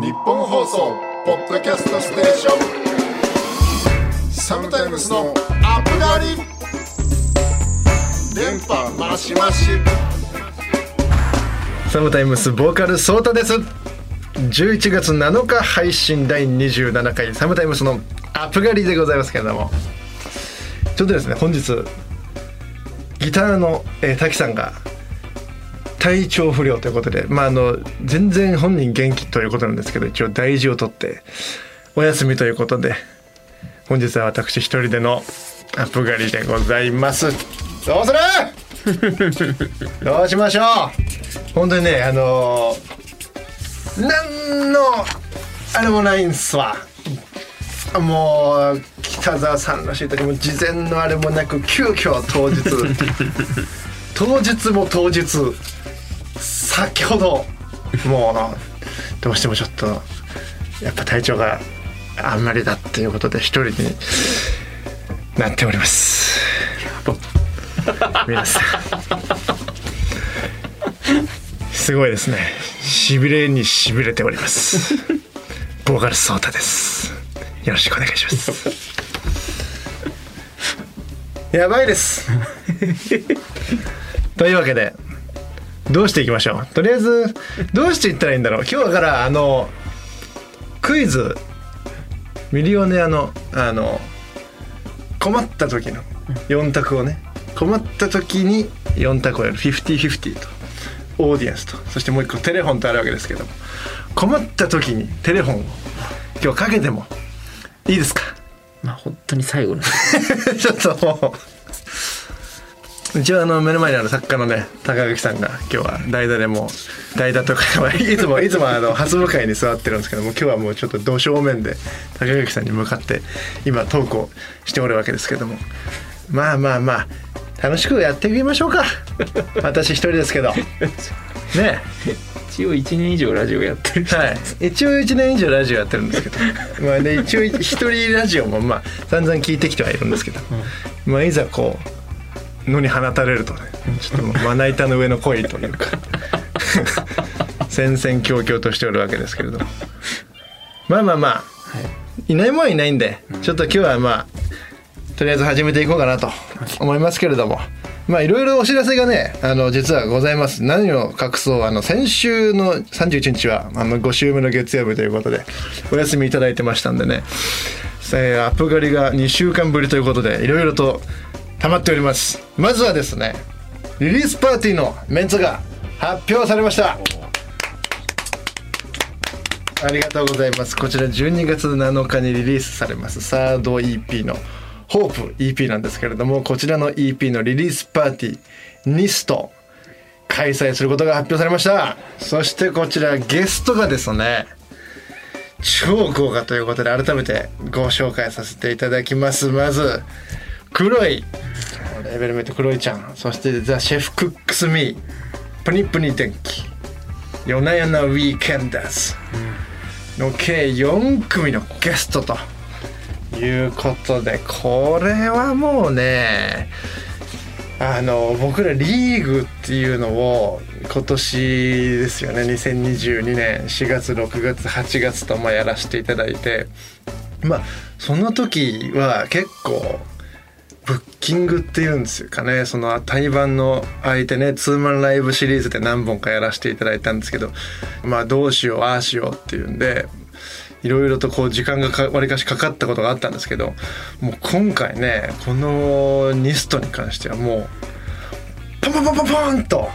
日本放送ポッドキャストステーション。サムタイムスのアップガリ電波マシマシサムタイムスボーカルソータです。11月7日配信第27回。サムタイムスのアップガリでございますけれども。ちょっとですね本日ギターの、えー、滝さんが体調不良ということで、まあ、あの全然本人元気ということなんですけど一応大事を取ってお休みということで本日は私一人でのアップ狩りでございます。どうする？どうしましょう？本当にねあのー、何のあれもないんすわ。もう北澤さんらしい時も事前のあれもなく急遽当日。当日も当日先ほど。もうどうしてもちょっとやっぱ体調があんまりだっていうことで一人になっております。皆さん。すごいですね。しびれにしびれております。ボーカルソータです。よろしくお願いします。やばいです。というわけでどうしていきましょう？とりあえずどうしていったらいいんだろう？今日からあのクイズ。ミリオネアのあの困った時の4択をね。困った時に4択をやる。50-50と。オーディエンスと。そしてもう一個テレフォンとあるわけですけども。困った時にテレフォンを。今日かけてもいいですか？まあ本当に最後の。ちょっともう一応あの目の前にある作家のね高垣さんが今日は代打でもう代打とかいつも いつもあの初向かいに座ってるんですけども今日はもうちょっと土正面で高垣さんに向かって今トークをしておるわけですけども。まあまあまあ楽しくやっていきましょうか。私一人ですけど。ね。一応1年以上ラジオやってるはい。一応1年以上ラジオやってるんですけど。まあね一応一人ラジオもまあ散々聞いてきてはいるんですけど、まあいざこう野に放たれるとねちょっとまな板の上の恋というか戦々恐々としておるわけですけれども。まあまあまあ、い、ないもんはいないんで、ちょっと今日はまあとりあえず始めていこうかなと思いますけれども。まあいろいろお知らせがねあの実はございます。何を隠そうあの先週の31日はあの5週目の月曜日ということでお休みいただいてましたんでね、えーアップ狩りが2週間ぶりということでいろいろと溜まっております。まずはですねリリースパーティーのメンツが発表されました。ありがとうございます。こちら12月7日にリリースされます。サード EP のホープ EP なんですけれどもこちらの EP のリリースパーティーニスト開催することが発表されました。そしてこちらゲストがですね超豪華ということで改めてご紹介させていただきます。まず黒い。レベルメイト黒いちゃん。そしてザ・シェフ・クックス・ミー。プニプニ電気。夜な夜なウィーケンダーズの計4組のゲストということでこれはもうねあの僕らリーグっていうのを今年ですよね。2022年。4月6月8月とまあやらせていただいて。まあその時は結構ブッキングっていうんですかね。その対バンの相手ねツーマンライブシリーズで何本かやらせていただいたんですけどまあどうしようああしようっていうんでいろいろとこう時間がわりかしかかったことがあったんですけどもう今回ねこのニストに関してはもうパンパンパンパンパンと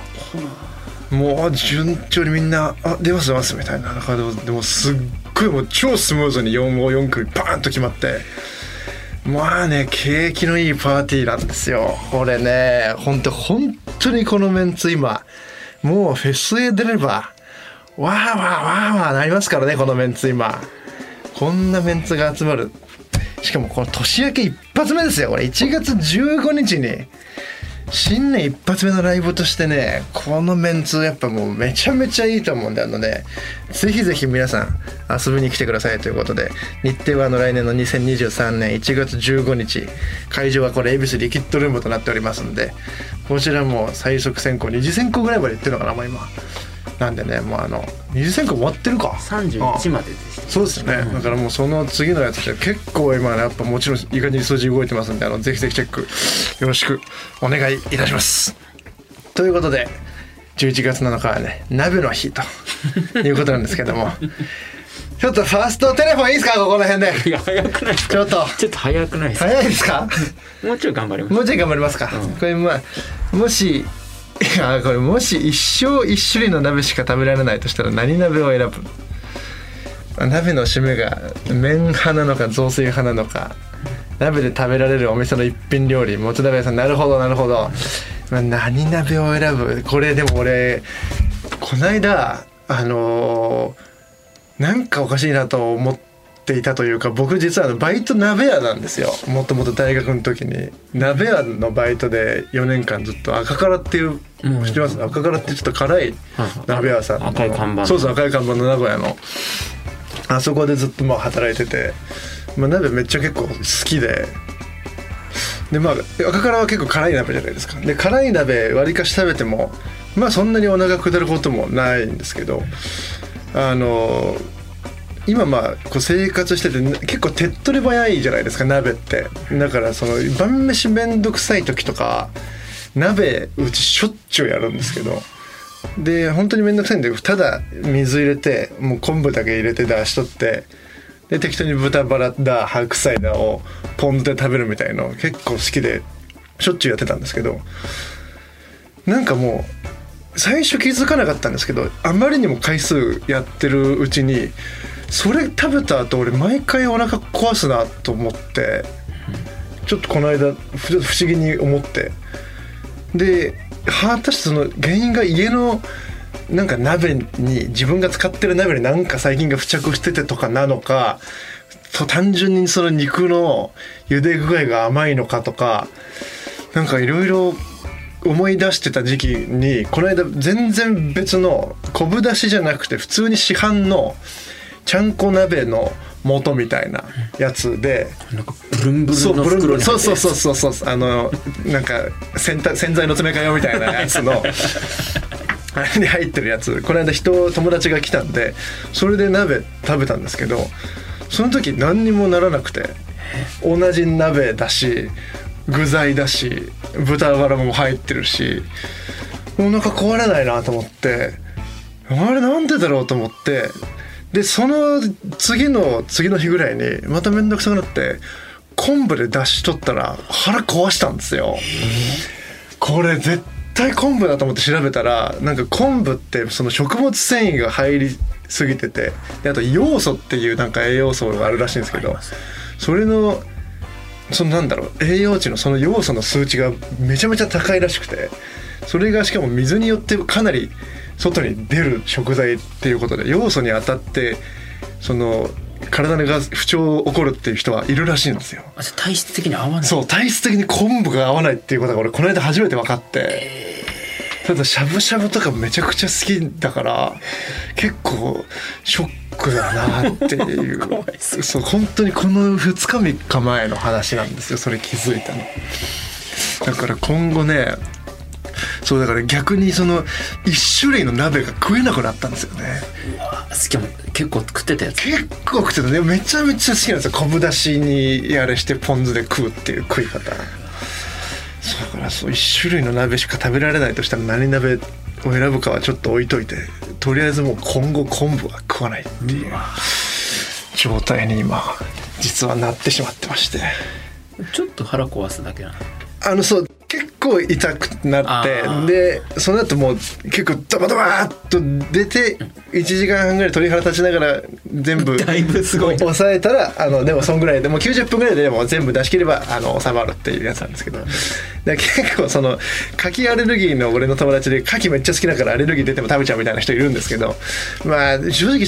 もう順調にみんな「あ出ます出ます」みたいな中ででもすっごいもう超スムーズに4号4組バーンと決まってまあね景気のいいパーティーなんですよ。これねほんと本当にこのメンツ今もうフェスへ出ればわーわーわーわーなりますからねこのメンツ今。こんなメンツが集まる。しかもこの年明け一発目ですよこれ。1月15日に新年一発目のライブとしてねこのメンツやっぱもうめちゃめちゃいいと思うんであのね。ぜひぜひ皆さん遊びに来てくださいということで日程はあの来年の2023年1月15日会場はこれ恵比寿リキッドルームとなっておりますんでこちらも最速選考2次選考ぐらいまで行ってるのかなもう今。なんでねもうあの二次選考終わってるか。31まででした。そうですね、だからもうその次のやつで結構今ねやっぱもちろんいい感じに数字動いてますんであのぜひぜひチェックよろしくお願いいたします。ということで11月7日はね鍋の日と いうことなんですけどもちょっとファーストテレフォンいいですか？ここら辺で。いや早くないですか？ちょっと。ちょっと早くないですか？早いですか？もうちょい頑張ります。もうちょい頑張りますか、これまあもしいやこれもし一生一種類の鍋しか食べられないとしたら何鍋を選ぶ？鍋の締めが麺派なのか雑炊派なのか鍋で食べられるお店の一品料理もつ鍋屋さんなるほどなるほど、ま、何鍋を選ぶ？これでも俺こないだあのーなんかおかしいなと思っていたというか僕実はバイト鍋屋なんですよ。もともと大学の時に。鍋屋のバイトで4年間ずっと赤からっていううん知ってます？赤からってちょっと辛い鍋屋さんの。赤い看板の。そうそう赤い看板の名古屋の。あそこでずっとまあ働いてて、まあ、鍋めっちゃ結構好きで。でまあ赤からは結構辛い鍋じゃないですか。で辛い鍋わりかし食べてもまあそんなにお腹下ることもないんですけど。あの今まあこう生活してて結構手っ取り早いじゃないですか鍋って。だからその晩飯めんどくさい時とか鍋うちしょっちゅうやるんですけど。で本当にめんどくさいんでただ水入れてもう昆布だけ入れて出しとってで適当に豚バラだ白菜だをポン酢で食べるみたいの結構好きでしょっちゅうやってたんですけど。なんかもう最初気づかなかったんですけどあまりにも回数やってるうちにそれ食べた後俺毎回お腹壊すなと思ってちょっとこの間不思議に思って。で果たしてその原因が家のなんか鍋に自分が使ってる鍋になんか細菌が付着しててとかなのかと単純にその肉の茹で具合が甘いのかとかなんかいろいろ思い出してた時期にこの間全然別の昆布だしじゃなくて普通に市販のちゃんこ鍋の素みたいなやつで。なんかブルンブルンの袋にそうそううそうそうそう。あのなんか洗濯洗剤の詰め替えよみたいなやつの。あれに入ってるやつ。この間人友達が来たんでそれで鍋食べたんですけどその時何にもならなくて。同じ鍋だし具材だし豚バラも入ってるしお腹壊れないなと思ってあれなんでだろうと思ってでその次の次の日ぐらいにまた面倒くさくなって昆布で出し取ったら腹壊したんですよ。これ絶対昆布だと思って調べたらなんか昆布ってその食物繊維が入りすぎててであと要素っていうなんか栄養素があるらしいんですけどそれのそのなんだろう栄養値のその要素の数値がめちゃめちゃ高いらしくてそれがしかも水によってかなり外に出る食材っていうことで要素に当たってその体が不調起こるっていう人はいるらしいんですよ。体質的に合わない。そう体質的に昆布が合わないっていうことが俺この間初めて分かって。ただしゃぶしゃぶとかめちゃくちゃ好きだから結構ショックだなっていう。そう本当にこの2日3日前の話なんですよそれ気づいたの。だから今後ねそうだから逆にその一種類の鍋が食えなくなったんですよね。好きも結構食ってたやつ。結構食ってたねめちゃめちゃ好きなんですよ。昆布だしにあれしてポン酢で食うっていう食い方。そうだからそう一種類の鍋しか食べられないとしたら何鍋を選ぶかはちょっと置いといて。とりあえずもう今後昆布は食わないっていう。状態に今実はなってしまってましてちょっと腹壊すだけなのあのそう結構痛くなってでその後もう結構ドバドバーっと出て1時間半ぐらい鳥肌立ちながら全部 だいぶすごい。な抑えたらあのでもそんぐらいでもう90分ぐらいででも全部出し切ればあの収まるっていうやつなんですけど。で結構その牡蠣アレルギーの俺の友達で牡蠣めっちゃ好きだからアレルギー出ても食べちゃうみたいな人いるんですけどまあ正直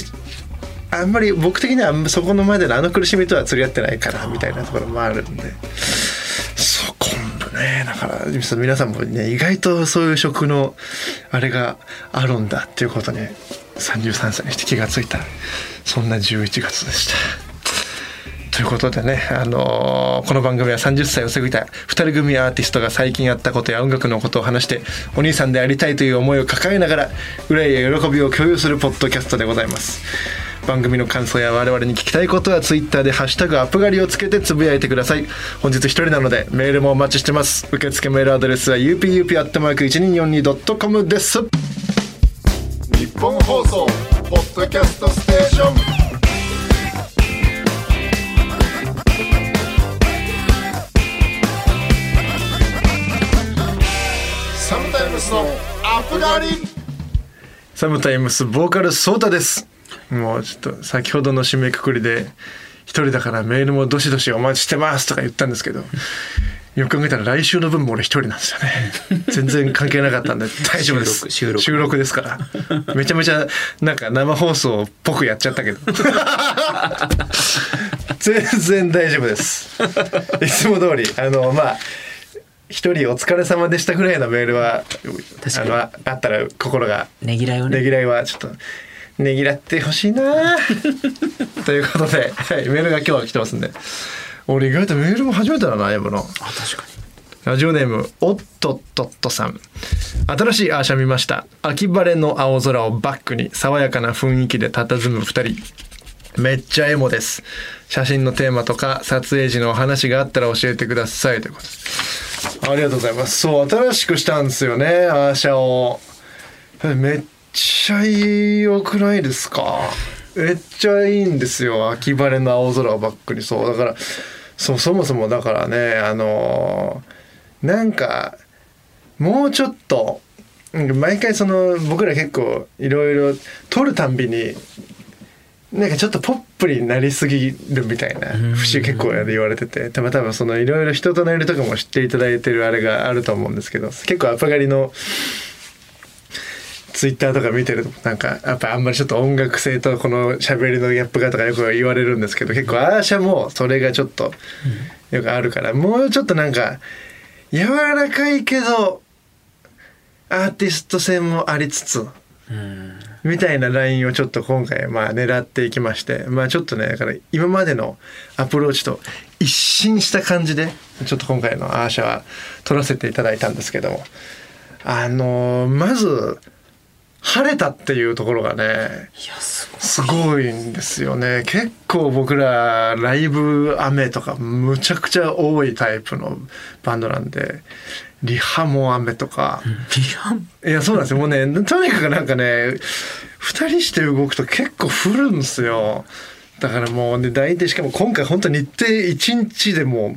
あんまり僕的にはそこのまでのあの苦しみとは釣り合ってないかなみたいなところもあるんでねだから皆さんもね意外とそういう食のあれがあるんだっていうことに33歳にして気がついたそんな11月でした。ということでね、あのーこの番組は30歳を過ぎた2人組アーティストが最近あったことや音楽のことを話してお兄さんでありたいという思いを抱えながら憂いや喜びを共有するポッドキャストでございます。番組の感想や我々に聞きたいことはツイッターで「ハッシュタグアップ狩り」をつけてつぶやいてください。本日一人なのでメールもお待ちしてます。受付メールアドレスは upup.1242.com です。日本放送ポッドキャストステーション。スのアップガリサムタイムスボーカルソータです。もうちょっと先ほどの締めくくりで一人だからメールもどしどしお待ちしてますとか言ったんですけどよく考えたら来週の分も俺一人なんですよね。全然関係なかったんで大丈夫です。収録。収録ですから。めちゃめちゃなんか生放送っぽくやっちゃったけど。全然大丈夫です。いつも通りあのまあ一人お疲れ様でしたぐらいのメールはあのああったら心がねぎらいをね。ねぎらいはちょっとねぎらってほしいな。ということで、はい、メールが今日は来てますんで。俺意外とメールも初めてだなやぶのあ確かラジオネームおっとっとっとさん。新しいアーシャ見ました。秋晴れの青空をバックに爽やかな雰囲気で佇む二人。めっちゃエモです。写真のテーマとか撮影時のお話があったら教えてください。ということで。すありがとうございます。そう新しくしたんですよねアーシャを。めっちゃ良くないですか？めっちゃいいんですよ秋晴れの青空をバックにそう。だからそうそもそもだからねあのなんかもうちょっと毎回その僕ら結構いろいろ撮るたんびになんかちょっとポップになりすぎるみたいな節結構言われてて多分多分そのいろいろ人となりとかも知っていただいてるあれがあると思うんですけど結構アッパガリのツイッターとか見てるとなんかやっぱあんまりちょっと音楽性とこの喋りのギャップがとかよく言われるんですけど結構アーシャもそれがちょっとよくあるからもうちょっとなんか柔らかいけどアーティスト性もありつつうんみたいなラインをちょっと今回まあ狙っていきましてまあちょっとねだから今までのアプローチと一新した感じでちょっと今回のアーシャは撮らせていただいたんですけどもあのーまず晴れたっていうところがねいやすごいんですよね。結構僕らライブ雨とかむちゃくちゃ多いタイプのバンドなんでリハも雨とか、リハンいやそうなんですよ。もうねとにかくなんかね2人して動くと結構降るんですよ。だからもうね大体しかも今回本当日程1日でも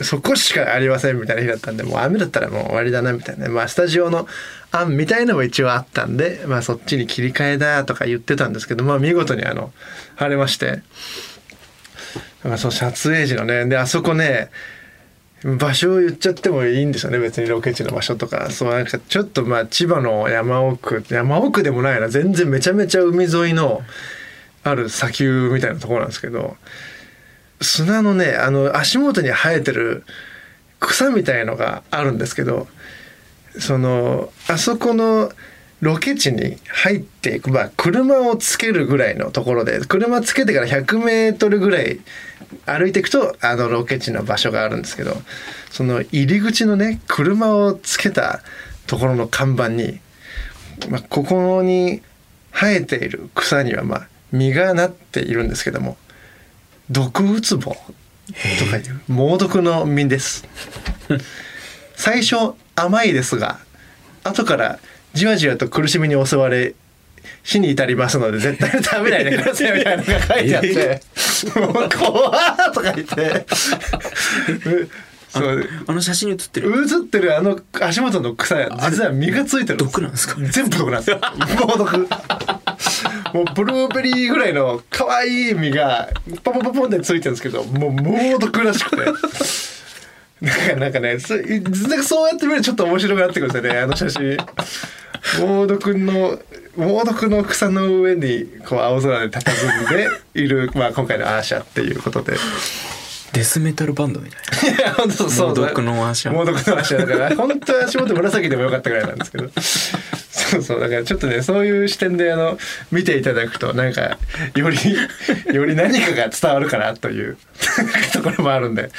うそこしかありませんみたいな日だったんでもう雨だったらもう終わりだなみたいな。まあスタジオの案みたいのも一応あったんでまあそっちに切り替えだとか言ってたんですけどまあ見事にあの晴れまして。だからその撮影時のね。であそこね場所を言っちゃってもいいんですよね。別にロケ地の場所とか。そうなんかちょっとまあ千葉の山奥。山奥でもないな。全然めちゃめちゃ海沿いのある砂丘みたいなところなんですけど。砂のねあの足元に生えてる草みたいのがあるんですけどそのあそこのロケ地に入っていく、まあ、車をつけるぐらいのところで車つけてから100メートルぐらい歩いていくとあのロケ地の場所があるんですけどその入り口のね車をつけたところの看板に、まあ、ここに生えている草にはまあ実がなっているんですけども毒ウツボとかいう猛毒の実です。最初甘いですが後からじわじわと苦しみに襲われ死に至りますので絶対食べないでくださいみたいなのが書いてあって「もう怖っ!」とか言って。うそうあの写真に写ってる。映ってるあの足元の草実は実がついてる毒なんですか？全部毒なんですよ。猛毒。もうブルーベリーぐらいの可愛い実がポンポンポンポンってついてるんですけどもう猛毒らしくてなんかなんかねそなんかそうやって見るとちょっと面白くなってくるんですよねあの写真。猛毒の猛毒の草の上にこう青空で佇んでいる、まあ、今回のアーシャっていうことで。デスメタルバンドみたいな。いや本当そう猛毒の足猛毒の足だから本当は足元紫でもよかったぐらいなんですけどそうそうだからちょっとねそういう視点であの見ていただくとなんかより より何かが伝わるかなという ところもあるんで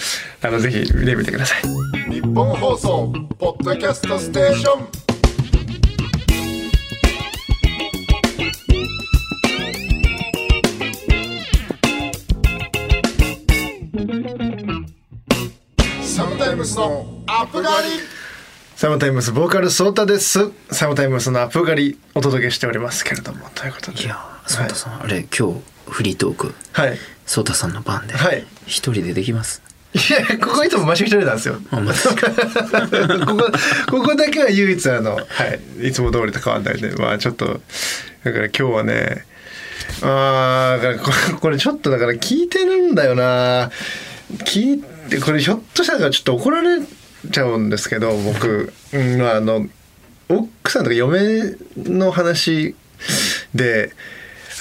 あのぜひ見てみてください。日本放送ポッドキャストステーション。サムタイムスのアップガリサムタイムスボーカルソータです。サムタイムスのアップ狩りお届けしておりますけれども。ということで。いやソータさん、あれ今日フリートーク。はい。ソータさんの番で。はい。一人でできます？いやここいつもマシ一人なんですよ。あマジですかここここだけは唯一あの、はい、いつも通りと変わんないんで。まあちょっとだから今日はねあーだからここれちょっとだから聞いてるんだよな。聞いてこれひょっとしたらちょっと怒られちゃうんですけど僕、うん、あの奥さんとか嫁の話で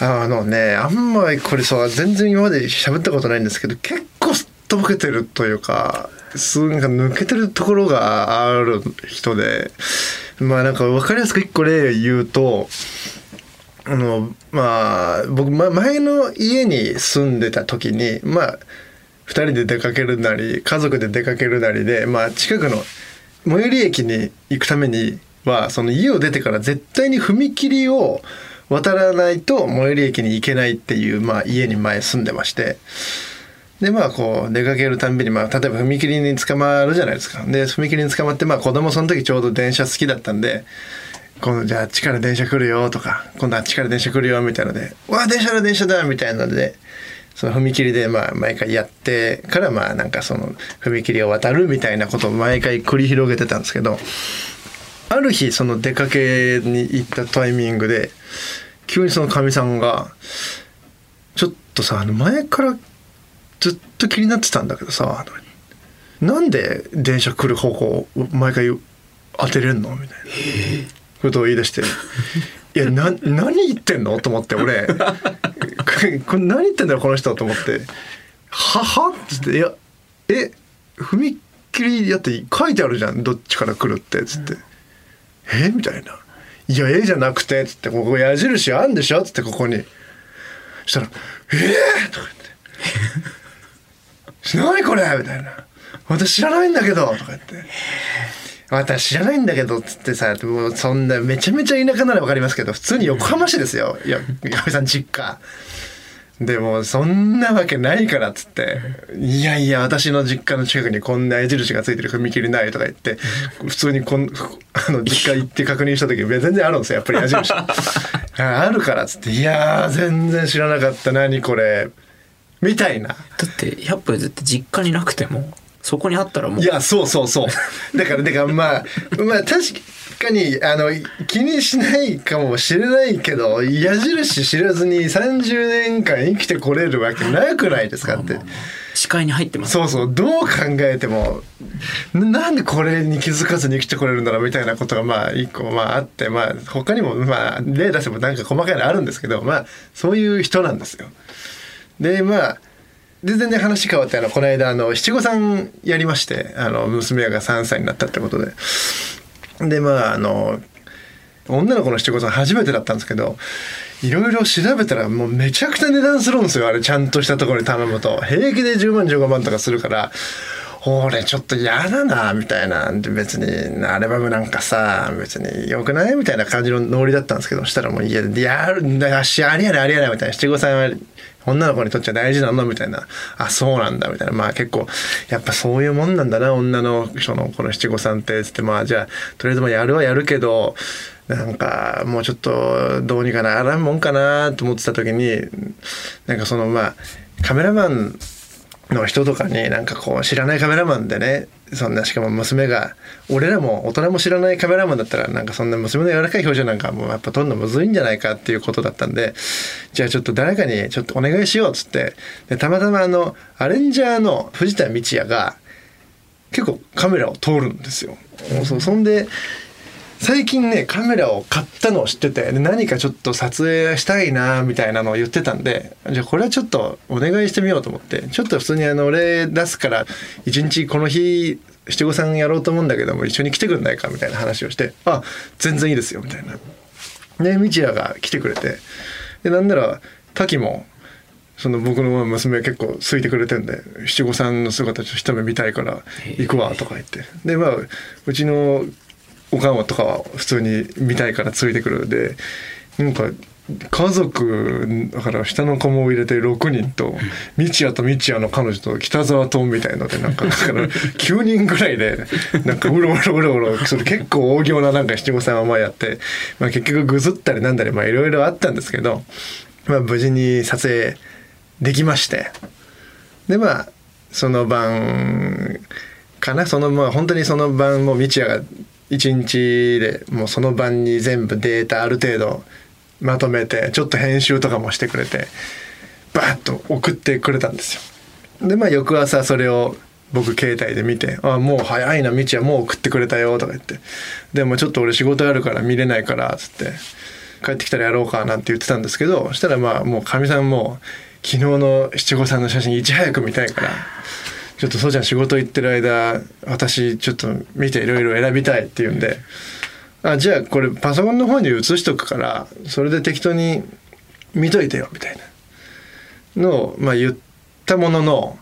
あのねあんまりこれさ全然今まで喋ったことないんですけど結構すっとぼけてるというかすなんか抜けてるところがある人でまあなんか分かりやすく一個例言うとあのまあ僕、前の家に住んでた時にまあ2人で出かけるなり家族で出かけるなりで、まあ、近くの最寄り駅に行くためにはその家を出てから絶対に踏切を渡らないと最寄り駅に行けないっていう、まあ、家に前住んでまして。でまあこう出かけるたんびに、まあ、例えば踏切に捕まるじゃないですかで踏切に捕まってまあ子供その時ちょうど電車好きだったんで今度じゃああっちから電車来るよとか今度あっちから電車来るよみたいなので「わあ電車だ電車だ」みたいなのでその踏切でまあ毎回やってからまあなんかその踏切を渡るみたいなことを毎回繰り広げてたんですけどある日その出かけに行ったタイミングで急にそのかみさんが「ちょっとさあの前からずっと気になってたんだけどさなんで電車来る方向を毎回当てれんの?」みたいなことを言い出して「いやな何言ってんの?」と思って俺 これ何言ってんだろこの人と思って「はは?」っつって「いやえ踏切やって書いてあるじゃんどっちから来るって」つって「え？みたいな「いやえ？じゃなくて」つって「ここ矢印あんでしょ?」つってここに。そしたら「え？ー!」とか言って「何これ!」みたいな「私知らないんだけど」とか言って。私知らないんだけどっつってさもうそんなめちゃめちゃ田舎なら分かりますけど普通に横浜市ですよ。矢部さん実家でもそんなわけないからっつって「いやいや私の実家の近くにこんな矢印がついてる踏切ない」とか言って普通にこんあの実家行って確認した時全然あるんですよやっぱり矢印。あ あるからっつって「いやー全然知らなかった何これ」みたいな。だって100歩譲って実家になくてもそこにあったらもう。いやそうそうそう。だからだからまあまあ確かにあの気にしないかもしれないけど矢印知らずに30年間生きてこれるわけなくないですかって。視界に入ってますそうそうどう考えてもななんでこれに気づかずに生きてこれるんだろうみたいなことがまあ一個まああってまあ他にもまあ例出せばなんか細かいのあるんですけどまあそういう人なんですよ。でまあで全然話変わってあのこの間あの七五三やりましてあの娘が3歳になったってことででまああの女の子の七五三初めてだったんですけどいろいろ調べたらもうめちゃくちゃ値段するんですよ。あれちゃんとしたところに頼むと。平気で10万15万とかするから俺ちょっと嫌だなみたいな。別にアルバムなんかさ別によくない？みたいな感じのノリだったんですけどしたらもういややるだしありやないありやないみたいな。七五三は女の子にとっちゃ大事なの？みたいな。あそうなんだ。みたいな。まあ結構やっぱそういうもんなんだな。女の人のこの七五三ってつって。まあじゃあとりあえずまやるはやるけどなんかもうちょっとどうにかならんもんかなと思ってた時になんかそのまあカメラマンの人とかになんかこう知らないカメラマンでねそんなしかも娘が俺らも大人も知らないカメラマンだったらなんかそんな娘の柔らかい表情なんかもうやっぱ撮るのむずいんじゃないかっていうことだったんでじゃあちょっと誰かにちょっとお願いしようっつってでたまたまあのアレンジャーの藤田道也が結構カメラを通るんですよ。そそんで最近ねカメラを買ったのを知っててで何かちょっと撮影したいなみたいなのを言ってたんでじゃあこれはちょっとお願いしてみようと思ってちょっと普通にあの俺出すから一日この日七五三やろうと思うんだけども一緒に来てくんないかみたいな話をして「あ全然いいですよ」みたいな。で道也が来てくれてでなんなら滝もその僕の娘結構ついてくれてんで七五三の姿ちょっと一目見たいから行くわとか言ってでまあうちのおかんとかは普通に見たいからついてくるでなんか家族だから下の子も入れて6人と道也と道也の彼女と北沢とみたいのでなんかだから 9人ぐらいでなんかうろうろうろうろそれ結構大行ななんか七五三を前やって、まあ、結局ぐずったりなんだりまあいろいろあったんですけど、まあ、無事に撮影できましてでまあその晩かなそのまあ本当にその晩もう道也が一日でもうその晩に全部データある程度まとめてちょっと編集とかもしてくれてバーッと送ってくれたんですよ。でまあ翌朝それを僕携帯で見て「あもう早いな道はもう送ってくれたよ」とか言って「でもちょっと俺仕事あるから見れないから」っつって「帰ってきたらやろうか」なんて言ってたんですけどそしたらまあもうかみさんも昨日の七五三の写真いち早く見たいから。ちょっとそうちゃん仕事行ってる間私ちょっと見ていろいろ選びたいって言うんで。あじゃあこれパソコンの方に移しとくからそれで適当に見といてよみたいな。のを、まあ、言ったものの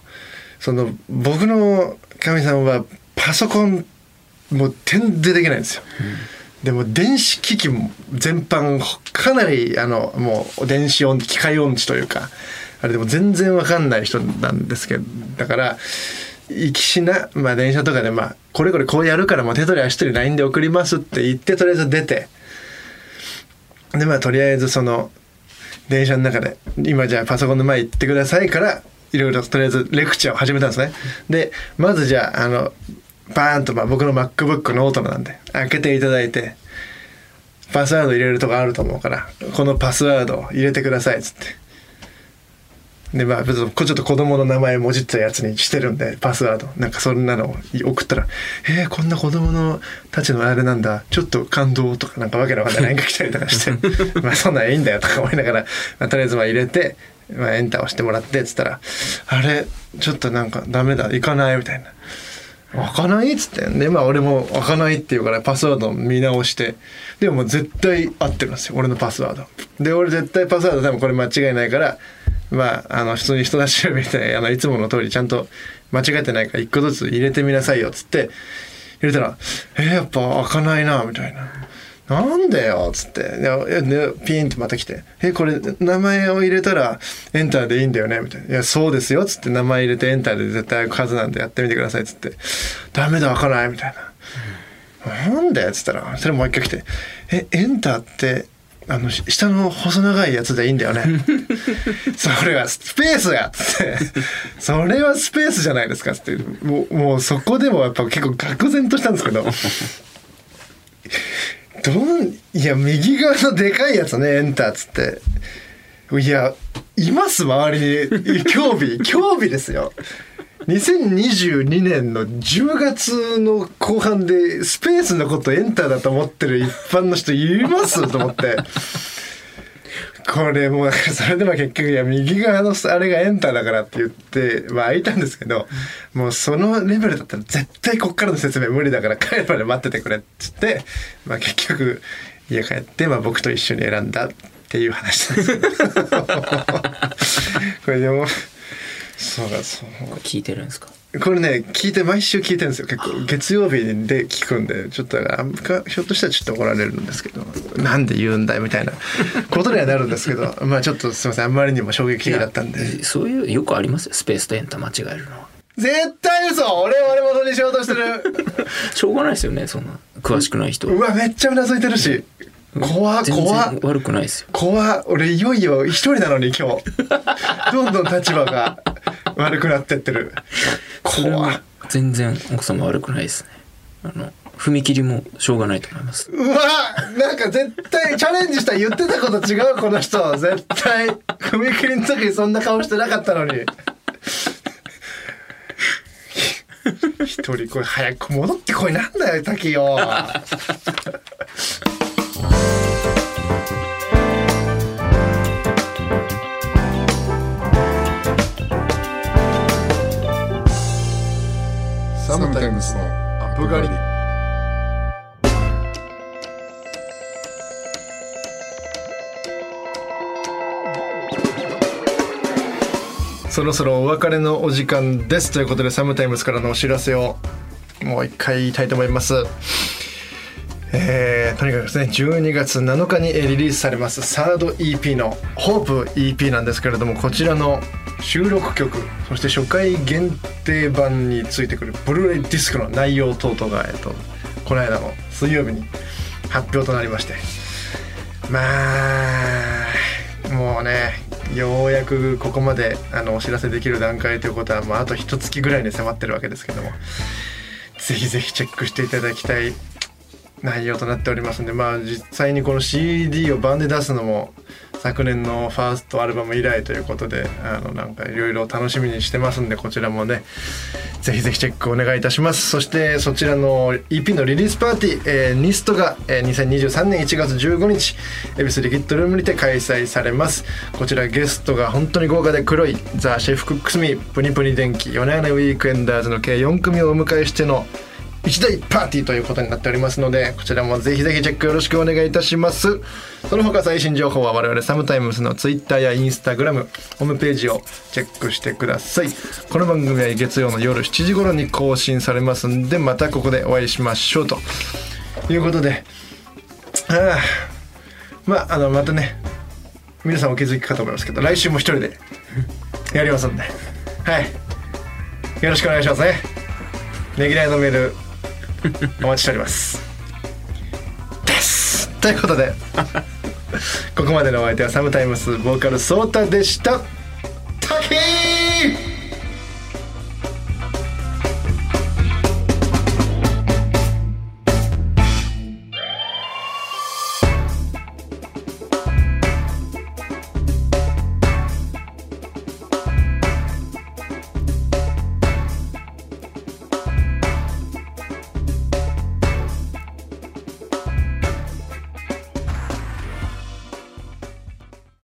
その僕のかみさんはパソコンもう点でできないんですよ。でも電子機器も全般かなりあのもう電子音機械音痴というかあれでも全然わかんない人なんですけどだから行きしな、まあ、電車とかで、まあ、これこれこうやるからもう手取り足取り LINE で送りますって言ってとりあえず出てでまあとりあえずその電車の中で今じゃあパソコンの前行ってくださいからいろいろとりあえずレクチャーを始めたんですね。でまずじゃああのバーンと、まあ、僕の MacBook ノートマなんで開けていただいてパスワード入れるとこあると思うからこのパスワードを入れてくださいっつってでまあちょっと子供の名前もじったやつにしてるんでパスワード。なんかそんなのを送ったら「えー、こんな子供のたちのあれなんだ。ちょっと感動」とかなんかわけのわかんないが来たりとかして「まあそんなんいいんだよ」とか思いながら、まあ、とりあえずまあ入れて、まあ、エンターをしてもらってっつったら「あれちょっとなんかダメだ行かない」みたいな。開かない？っつって。でまあ俺も開かないって言うからパスワード見直して。でももう絶対合ってるんですよ。俺のパスワード。で俺絶対パスワード多分これ間違いないからまああの普通に人差し指みたいなあのいつもの通りちゃんと間違ってないから一個ずつ入れてみなさいよっつって入れたら「えー、やっぱ開かないな」みたいな。なんだよっつって。ででピーンってまた来て「えこれ名前を入れたらエンターでいいんだよね」みたいな「いやそうですよ」っつって名前入れてエンターで絶対開くはずなんでやってみてくださいっつって「ダメだ開かない」みたいな「なんだよ」っつったらそれもう一回来て「えエンターってあのし下の細長いやつでいいんだよね。それはスペースやっつって。それはスペースじゃないですかっつって。もうもうそこでもやっぱ結構愕然としたんですけど。どんいや右側のでかいやつねエンターっつって。いやいます周りに。興味 興味ですよ2022年の10月の後半でスペースのことエンターだと思ってる一般の人いますと思って。これもうそれでも結局いや右側のあれがエンターだからって言ってまあ開いたんですけどもうそのレベルだったら絶対こっからの説明無理だから帰るまで待っててくれっつって、まあ、結局家帰って、まあ、僕と一緒に選んだっていう話です。これでもそうだそう。聞いてるんですか？これね聞いて毎週聞いてるんですよ。結構月曜日で聞くんでちょっとあんかひょっとしたらちょっと怒られるんですけどなんで言うんだいみたいな ことにはなるんですけどまあちょっとすいませんあんまりにも衝撃的だったんで。そういうよくありますよ。スペースとエンタ間違えるのは。絶対嘘！俺を俺元にしようとしてる。しょうがないですよねそんな詳しくない人。うわめっちゃうなずいてるし怖怖悪くないですよ。怖っ。俺いよいよ一人なのに今日。どんどん立場が悪くなってってる。怖全然奥様悪くないですね。あの踏切もしょうがないと思います。うわなんか絶対チャレンジした言ってたこと違うこの人。絶対。踏切の時にそんな顔してなかったのに。一人これ早く戻ってこい。なんだよ滝よスのアップガリ。そろそろお別れのお時間です。ということでサムタイムズからのお知らせをもう一回言いたいと思います。えーとにかくですね12月7日にリリースされますサード EP の「ホープ EP なんですけれどもこちらの収録曲そして初回限定盤についてくるブルーレイディスクの内容等々が、えっと、この間の水曜日に発表となりましてまあもうねようやくここまであのお知らせできる段階ということは、まあ、あと一月ぐらいに迫ってるわけですけどもぜひぜひチェックしていただきたい内容となっておりますんでまあ実際にこの CD を版で出すのも昨年のファーストアルバム以来ということであのなんかいろいろ楽しみにしてますんでこちらもねぜひぜひチェックお願いいたします。そしてそちらの EP のリリースパーティー、えーニストが、えー2023年1月15日恵比寿リキッドルームにて開催されます。こちらゲストが本当に豪華で黒いザ・シェフクックスミプニプニ電気米穴ウィークエンダーズの計4組をお迎えしての一大パーティーということになっておりますのでこちらもぜひぜひチェックよろしくお願いいたします。その他最新情報は我々サムタイムスのツイッターやインスタグラムホームページをチェックしてください。この番組は月曜の夜7時頃に更新されますんでまたここでお会いしましょうと。いうことでああまああのまたね皆さんお気づきかと思いますけど来週も一人でやりますんで。はい。よろしくお願いしますね。ねぎらいのメールお待ちしております。です。ということでここまでのお相手はサムタイムスボーカルソータでした。